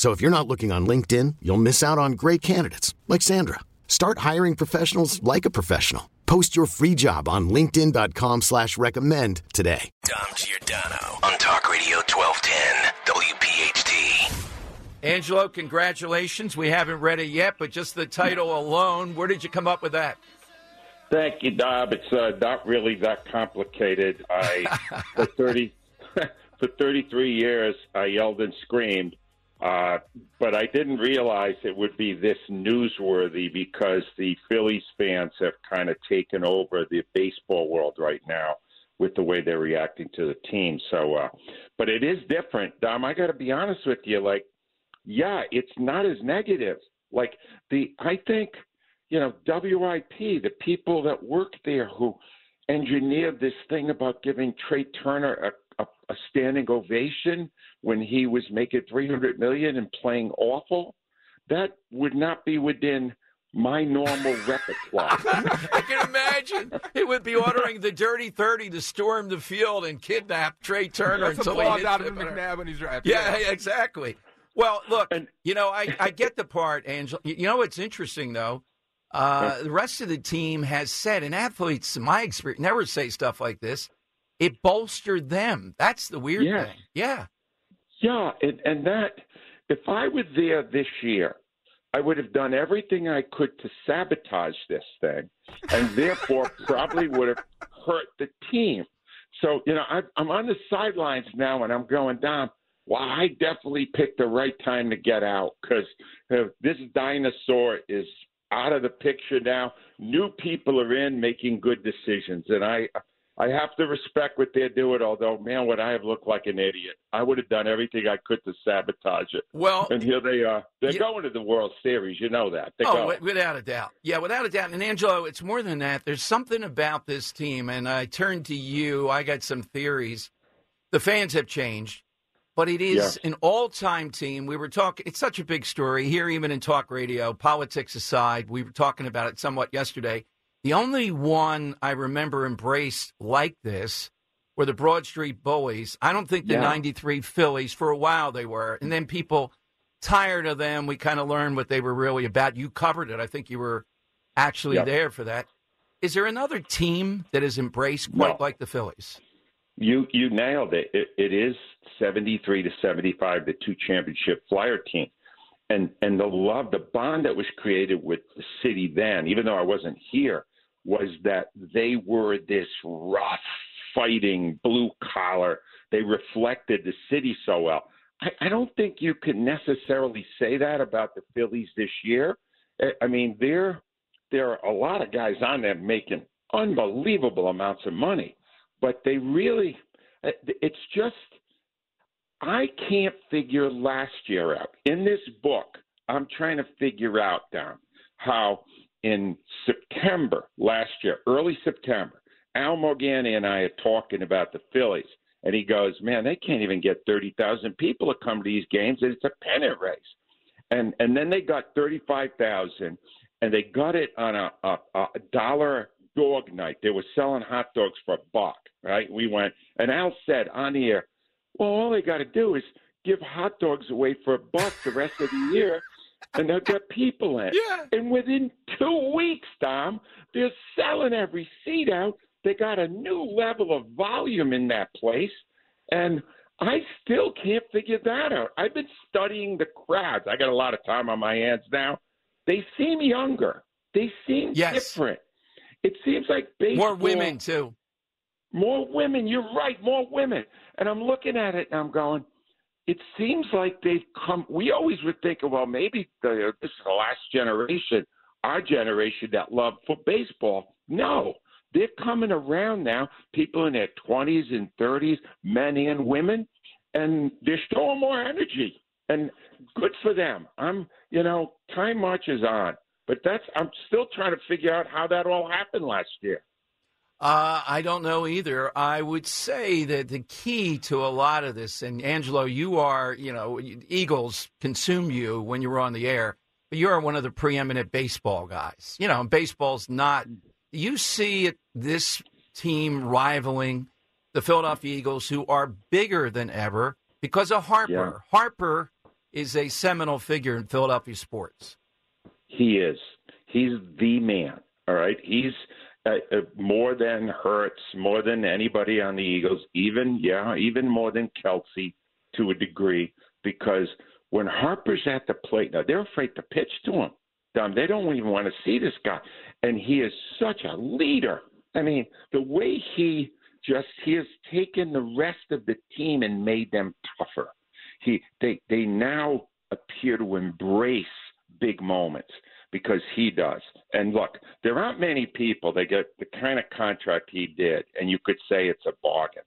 So if you're not looking on LinkedIn, you'll miss out on great candidates like Sandra. Start hiring professionals like a professional. Post your free job on LinkedIn.com slash recommend today. Dom Giordano on Talk Radio 1210 WPHT. Angelo, congratulations. We haven't read it yet, but just the title alone, where did you come up with that? Thank you, Dom. It's uh, not really that complicated. I for thirty for thirty three years I yelled and screamed, uh, but I didn't realize it would be this newsworthy because the Phillies fans have kind of taken over the baseball world right now with the way they're reacting to the team. So, uh, but it is different, Dom. I got to be honest with you. Like, yeah, it's not as negative. Like the I think you know, WIP, the people that work there who engineered this thing about giving Trey Turner a, a, a standing ovation when he was making 300 million and playing awful, that would not be within my normal repertoire. I can imagine it would be ordering the Dirty Thirty to storm the field and kidnap Trey Turner That's until he ball hits down it. to McNabb when he's right. Yeah, exactly. Well, look, And- you know, I, I get the part, Angel. You know what's interesting though? Uh, the rest of the team has said, and athletes, in my experience, never say stuff like this. It bolstered them. That's the weird Yes. thing. Yeah. Yeah, and, and that if I were there this year, I would have done everything I could to sabotage this thing, and therefore probably would have hurt the team. So you know, I, I'm on the sidelines now, and I'm going down. Well, I definitely picked the right time to get out because uh, this dinosaur is out of the picture now. New people are in making good decisions, and I I have to respect what they're doing. Although, man, would I have looked like an idiot? I would have done everything I could to sabotage it. Well, And here they are. They're going to the World Series. You know that. They're oh, going. without a doubt. Yeah, without a doubt. And Angelo, it's more than that. There's something about this team, and I turn to you. I got some theories. The fans have changed, but it is an all-time team. We were talking. It's such a big story here, even in talk radio. Politics aside, we were talking about it somewhat yesterday. The only one I remember embraced like this were the Broad Street Bullies. I don't think the Yeah. 93 Phillies, for a while they were. And then people tired of them. We kind of learned what they were really about. You covered it. I think you were actually Yep. there for that. Is there another team that is embraced quite No. like the Phillies? You you nailed it. it. It is seventy three to seventy five, the two championship flyer team, and and the love, the bond that was created with the city then, even though I wasn't here, was that they were this rough, fighting, blue collar. They reflected the city so well. I, I don't think you can necessarily say that about the Phillies this year. I- mean, there there are a lot of guys on there making unbelievable amounts of money but they really uh, it's just i can't figure last year out in this book i'm trying to figure out down how in september last year early september al morganti and i are talking about the phillies and he goes man they can't even get 30,000 people to come to these games it's a pennant race and and then they got 35,000 and they got it on a, a, a dollar dog night. They were selling hot dogs for a buck, right? We went, and Al said on the air, well, all they got to do is give hot dogs away for a buck the rest of the year, and they'll get people in. Yeah. And within two weeks, Dom, they're selling every seat out. They got a new level of volume in that place, and I still can't figure that out. I've been studying the crowds. I got a lot of time on my hands now. they seem younger. They seem yes. different. It seems like baseball. More women too. More women. You're right. More women. And I'm looking at it and I'm going. It seems like they've come. We always would think, well, maybe the, this is the last generation, our generation that loved for baseball. No, they're coming around now. People in their 20s and 30s, men and women, and they're showing more energy. And good for them. I'm, you know, time marches on. But that's I'm still trying to figure out how that all happened last year. Uh, I don't know either. I would say that the key to a lot of this, and Angelo, you are, you know, Eagles consume you when you're on the air, but you're one of the preeminent baseball guys. You know, baseball's not. You see this team rivaling the Philadelphia Eagles, who are bigger than ever because of Harper. Yeah. Harper is a seminal figure in Philadelphia sports. He is. He's the man. All right. He's uh, more than Hurts, more than anybody on the Eagles, even yeah, even more than Kelce to a degree, because when Harper's at the plate, now they're afraid to pitch to him. Um, they don't even want to see this guy, and he is such a leader. I mean, the way he just he has taken the rest of the team and made them tougher. He they they now appear to embrace big moments because he does. And look, there aren't many people that get the kind of contract he did, and you could say it's a bargain.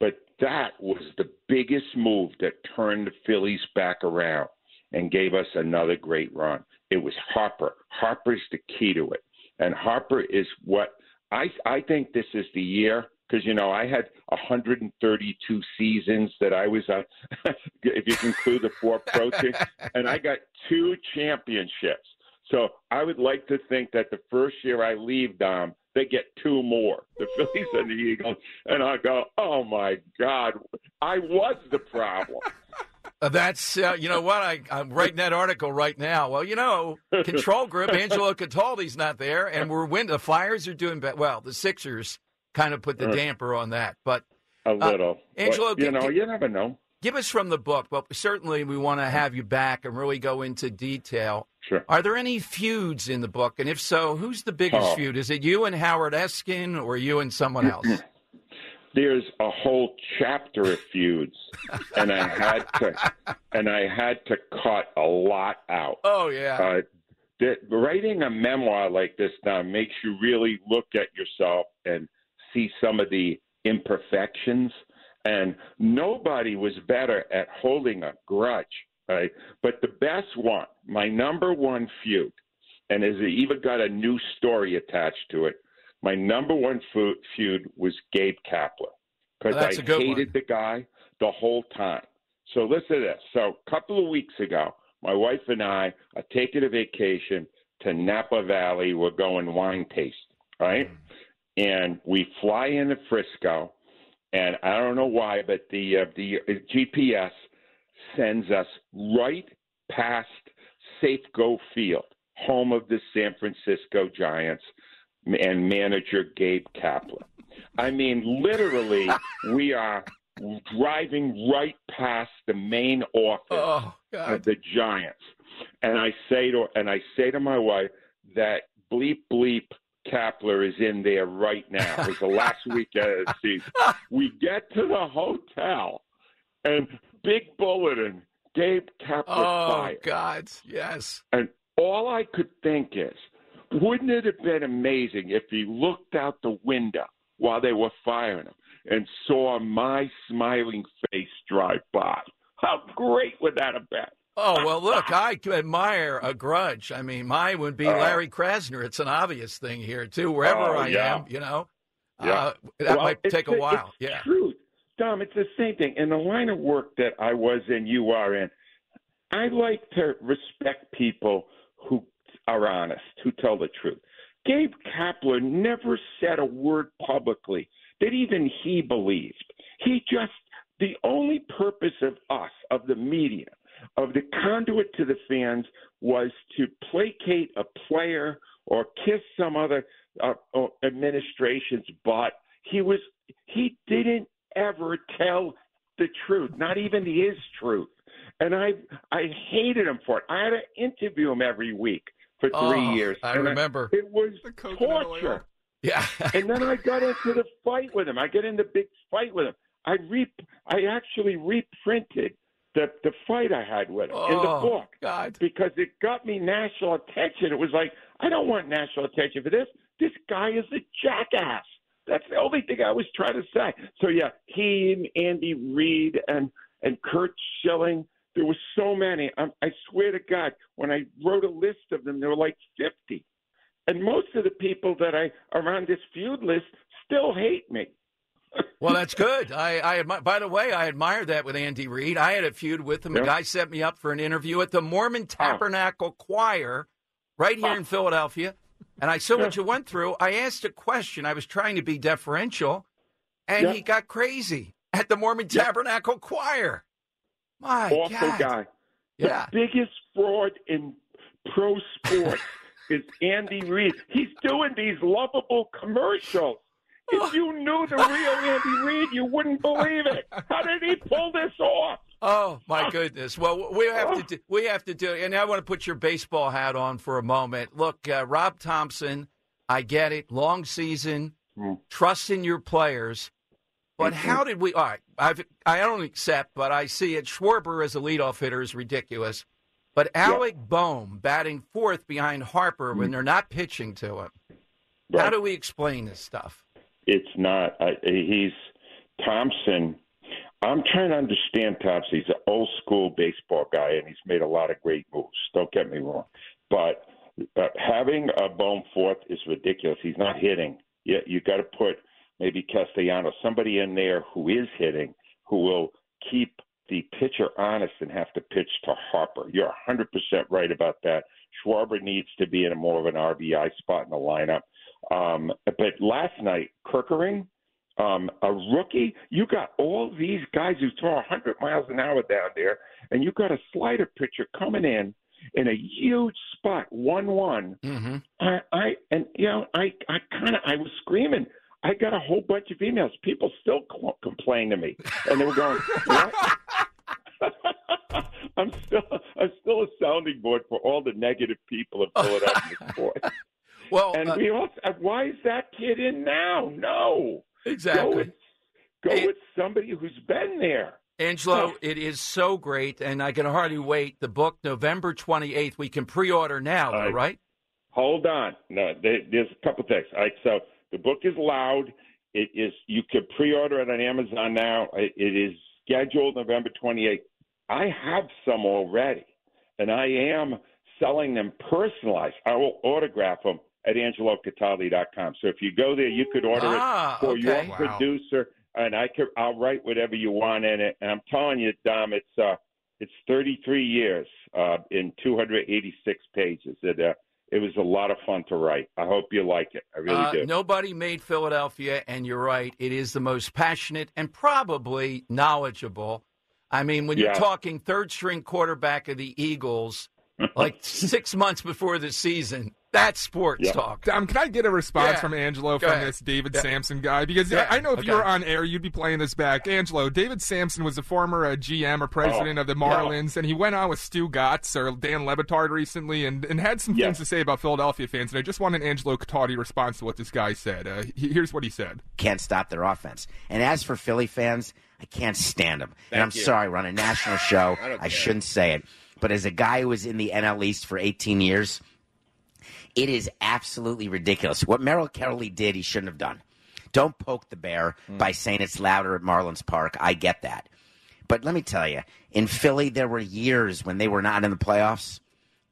But that was the biggest move that turned the Phillies back around and gave us another great run. It was Harper. Harper's the key to it. And Harper is what I I think this is the year because you know I had 132 seasons that I was on, uh, if you include the four pro teams, and I got two championships. So I would like to think that the first year I leave, Dom, they get two more, the Phillies and the Eagles, and I go, oh my God, I was the problem. Uh, that's uh, you know what I, I'm writing that article right now. Well, you know, control group Angelo Cataldi's not there, and we're win. The Flyers are doing be- well. The Sixers kind of put the damper on that, but a little. Uh, Angelo, but, you know, you never know. Give us from the book, but certainly we want to have you back and really go into detail. Sure. Are there any feuds in the book? And if so, who's the biggest oh. feud? Is it you and Howard Eskin or you and someone else? There's a whole chapter of feuds, and I had to, and I had to cut a lot out. Oh yeah. Uh, that writing a memoir like this now makes you really look at yourself and see some of the imperfections and nobody was better at holding a grudge, right? But the best one, my number one feud, and has even got a new story attached to it. My number one feud was Gabe Kapler because oh, I hated one. the guy the whole time. So listen to this. So a couple of weeks ago, my wife and I are taking a vacation to Napa Valley. We're going wine tasting, right? Mm. And we fly into Frisco and I don't know why, but the uh, the uh, GPS sends us right past Safeco Field, home of the San Francisco Giants, and manager Gabe Kapler. I mean, literally, we are driving right past the main office oh, of the Giants, and I say to and I say to my wife that bleep bleep Kapler is in there right now. It was the last weekend of the season. We get to the hotel, and big bulletin, Gabe Kapler oh, fired. God, yes. And all I could think is, wouldn't it have been amazing if he looked out the window while they were firing him and saw my smiling face drive by? How great would that have been? Oh well, look, I admire a grudge. I mean, mine would be uh, Larry Krasner. It's an obvious thing here too. Wherever uh, I yeah. am, you know, yeah. uh, that well, might take a while. yeah, true, Dom. It's the same thing in the line of work that I was in. You are in. I like to respect people who are honest, who tell the truth. Gabe Kapler never said a word publicly that even he believed. He just the only purpose of us, of the media, of the conduit to the fans was to placate a player or kiss some other uh, administration's butt. He was he didn't ever tell the truth, not even his truth. And I I hated him for it. I had to interview him every week for oh, three Oh, years. I And remember. it was The coconut torture. oil. Yeah. and then I got into the fight with him. I get in the big fight with him. I re I actually reprinted the the fight I had with him in the Oh, book God. because it got me national attention. It was like I don't want national attention for this. This guy is a jackass. That's the only thing I was trying to say. So yeah, he and Andy Reid and and Curt Schilling. There were so many. I, I swear to God, when I wrote a list of them, there were like fifty. And most of the people that I are on this feud list still hate me. Well, that's good. I, I admi- by the way, I admire that with Andy Reid. I had a feud with him. The Yeah. guy set me up for an interview at the Mormon Tabernacle Choir right here in Philadelphia. And I saw what you went through. I asked a question. I was trying to be deferential, and Yeah. he got crazy at the Mormon Tabernacle Choir. My Awful God. guy. Yeah. The biggest fraud in pro sports is Andy Reid. He's doing these lovable commercials. If you knew the real Andy Reid, you wouldn't believe it. How did he pull this off? Oh my goodness! Well, we have to do, we have to do, and I want to put your baseball hat on for a moment. Look, uh, Rob Thomson, I get it, long season, Mm. trust in your players, but how did we? All right, I've, I don't accept, but I see it. Schwarber as a leadoff hitter is ridiculous, but Alec Bohm batting fourth behind Harper when they're not pitching to him. How do we explain this stuff? It's not. I, he's Thomson. I'm trying to understand Thomson. He's an old school baseball guy, and he's made a lot of great moves. Don't get me wrong, but uh, having a Bohm fourth is ridiculous. He's not hitting. You, you got to put maybe Castellano, somebody in there who is hitting, who will keep the pitcher honest and have to pitch to Harper. You're 100% right about that. Schwarber needs to be in a more of an RBI spot in the lineup. Um, but last night, Kerkering, um, a rookie, you got all these guys who throw 100 miles an hour down there, and you got a slider pitcher coming in in a huge spot, one-one. Mm-hmm. I, I and you know, I, I kind of, I was screaming. I got a whole bunch of emails. People still cl- complain to me, and they were going, "What?" I'm still, I'm still a sounding board for all the negative people of Philadelphia sports. Well, And uh, we also, why is that kid in now? No, go exactly. with, go with somebody who's been there. Angelo, it is so great, and I can hardly wait. The book, November 28th, we can pre order now, right? Hold on. No, there, there's a couple things. All right, so the book is loud. It is. You could pre-order it on Amazon now. It, it is scheduled November 28th. I have some already, and I am selling them personalized. I will autograph them at angelocataldi.com. So if you go there, you could order Ah, it for okay. your Wow. producer, and I could. I'll write whatever you want in it. And I'm telling you, Dom, it's uh, it's 33 years uh, in 286 pages. It uh, it was a lot of fun to write. I hope you like it. I really Uh, do. nobody made Philadelphia, and you're right. It is the most passionate and probably knowledgeable. I mean, when you're talking third string quarterback of the Eagles, like six months before the season, that's sports Yeah. talk. Dom, can I get a response Yeah. from Angelo Go from ahead. this David Yeah. Samson guy? Because Yeah. I I know if you Okay. were on air, you'd be playing this back. Angelo, David Samson was a former uh, GM or president Oh, of the Marlins, and he went on with Stugotz or Dan Le Batard recently and, and had some Yeah. things to say about Philadelphia fans. And I just want an Angelo Cataldi response to what this guy said. Uh, he- here's what he said. can't stop their offense. And as for Philly fans, I can't stand them. and I'm sorry, we're on a national show. I, shouldn't say it. But as a guy who was in the NL East for 18 years, it is absolutely ridiculous. What Merrill Kelly did, he shouldn't have done. Don't poke the bear hmm. by saying it's louder at Marlins Park. I get that. But let me tell you, in Philly, there were years when they were not in the playoffs,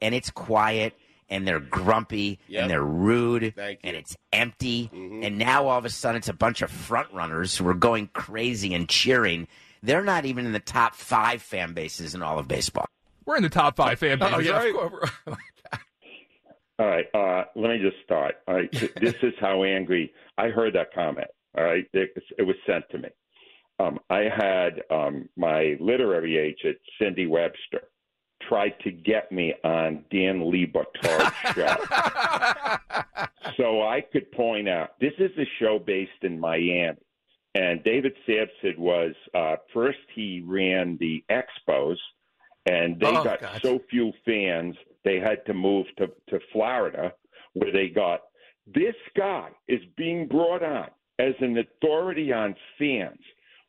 and it's quiet, and they're grumpy, and they're rude, and it's empty. Mm-hmm. And now all of a sudden, it's a bunch of front runners who are going crazy and cheering. They're not even in the top five fan bases in all of baseball. We're in the top five fan oh, bases, Oh, yeah, right? All right. Uh, let me just start. All right. this is how angry I heard that comment. All right. It, it was sent to me. Um, I had um, my literary agent, Cindy Webster, tried to get me on Dan Le Batard's show. so I could point out this is a show based in Miami. And David Samson was uh, first, he ran the Expos, and they Oh, got God. so few fans they had to move to, to Florida, where they got this guy is being brought on as an authority on fans,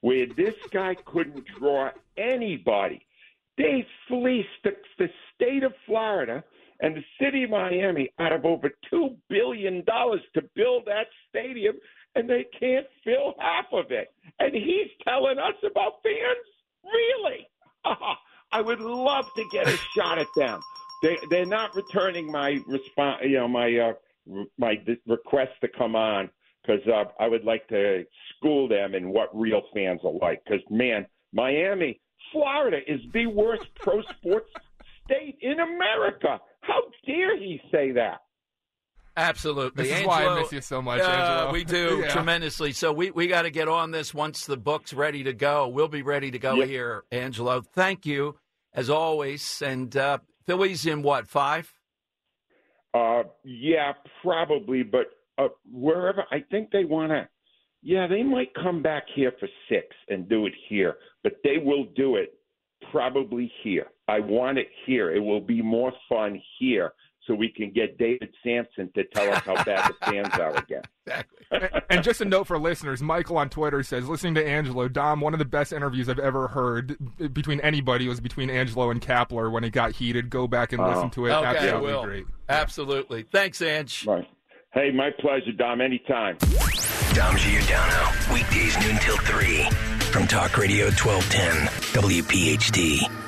where this guy couldn't draw anybody. They fleeced the, the state of Florida and the city of Miami out of over $2 billion to build that stadium, and they can't fill half of it. And he's telling us about fans? Really? Ah, I would love to get a shot at them. They, they're not returning my response, you know, my uh, my request to come on because uh, I would like to school them in what real fans are like. Because man, Miami, Florida is the worst pro sports state in America. How dare he say that? Absolutely. This is Angelo, why I miss you so much, uh, Angelo. we do Yeah. tremendously. So we, we got to get on this once the book's ready to go. We'll be ready to go Yep. here, Angelo. Thank you, as always. And uh, Philly's in what, five? Uh, yeah, probably, but uh, wherever I think they want to. Yeah, they might come back here for six and do it here, but they will do it probably here. I want it here. It will be more fun here, so we can get David Samson to tell us how bad the fans are again. Exactly. And- and just a note for listeners, Michael on Twitter says, listening to Angelo, Dom, one of the best interviews I've ever heard between anybody was between Angelo and Kapler when it got heated. Go back and Oh. listen to it. Okay, Absolutely will. great. Absolutely. Thanks, Ange. Right. Hey, my pleasure, Dom. Anytime. Dom Giordano. Weekdays noon till 3. From Talk Radio 1210. WPHT.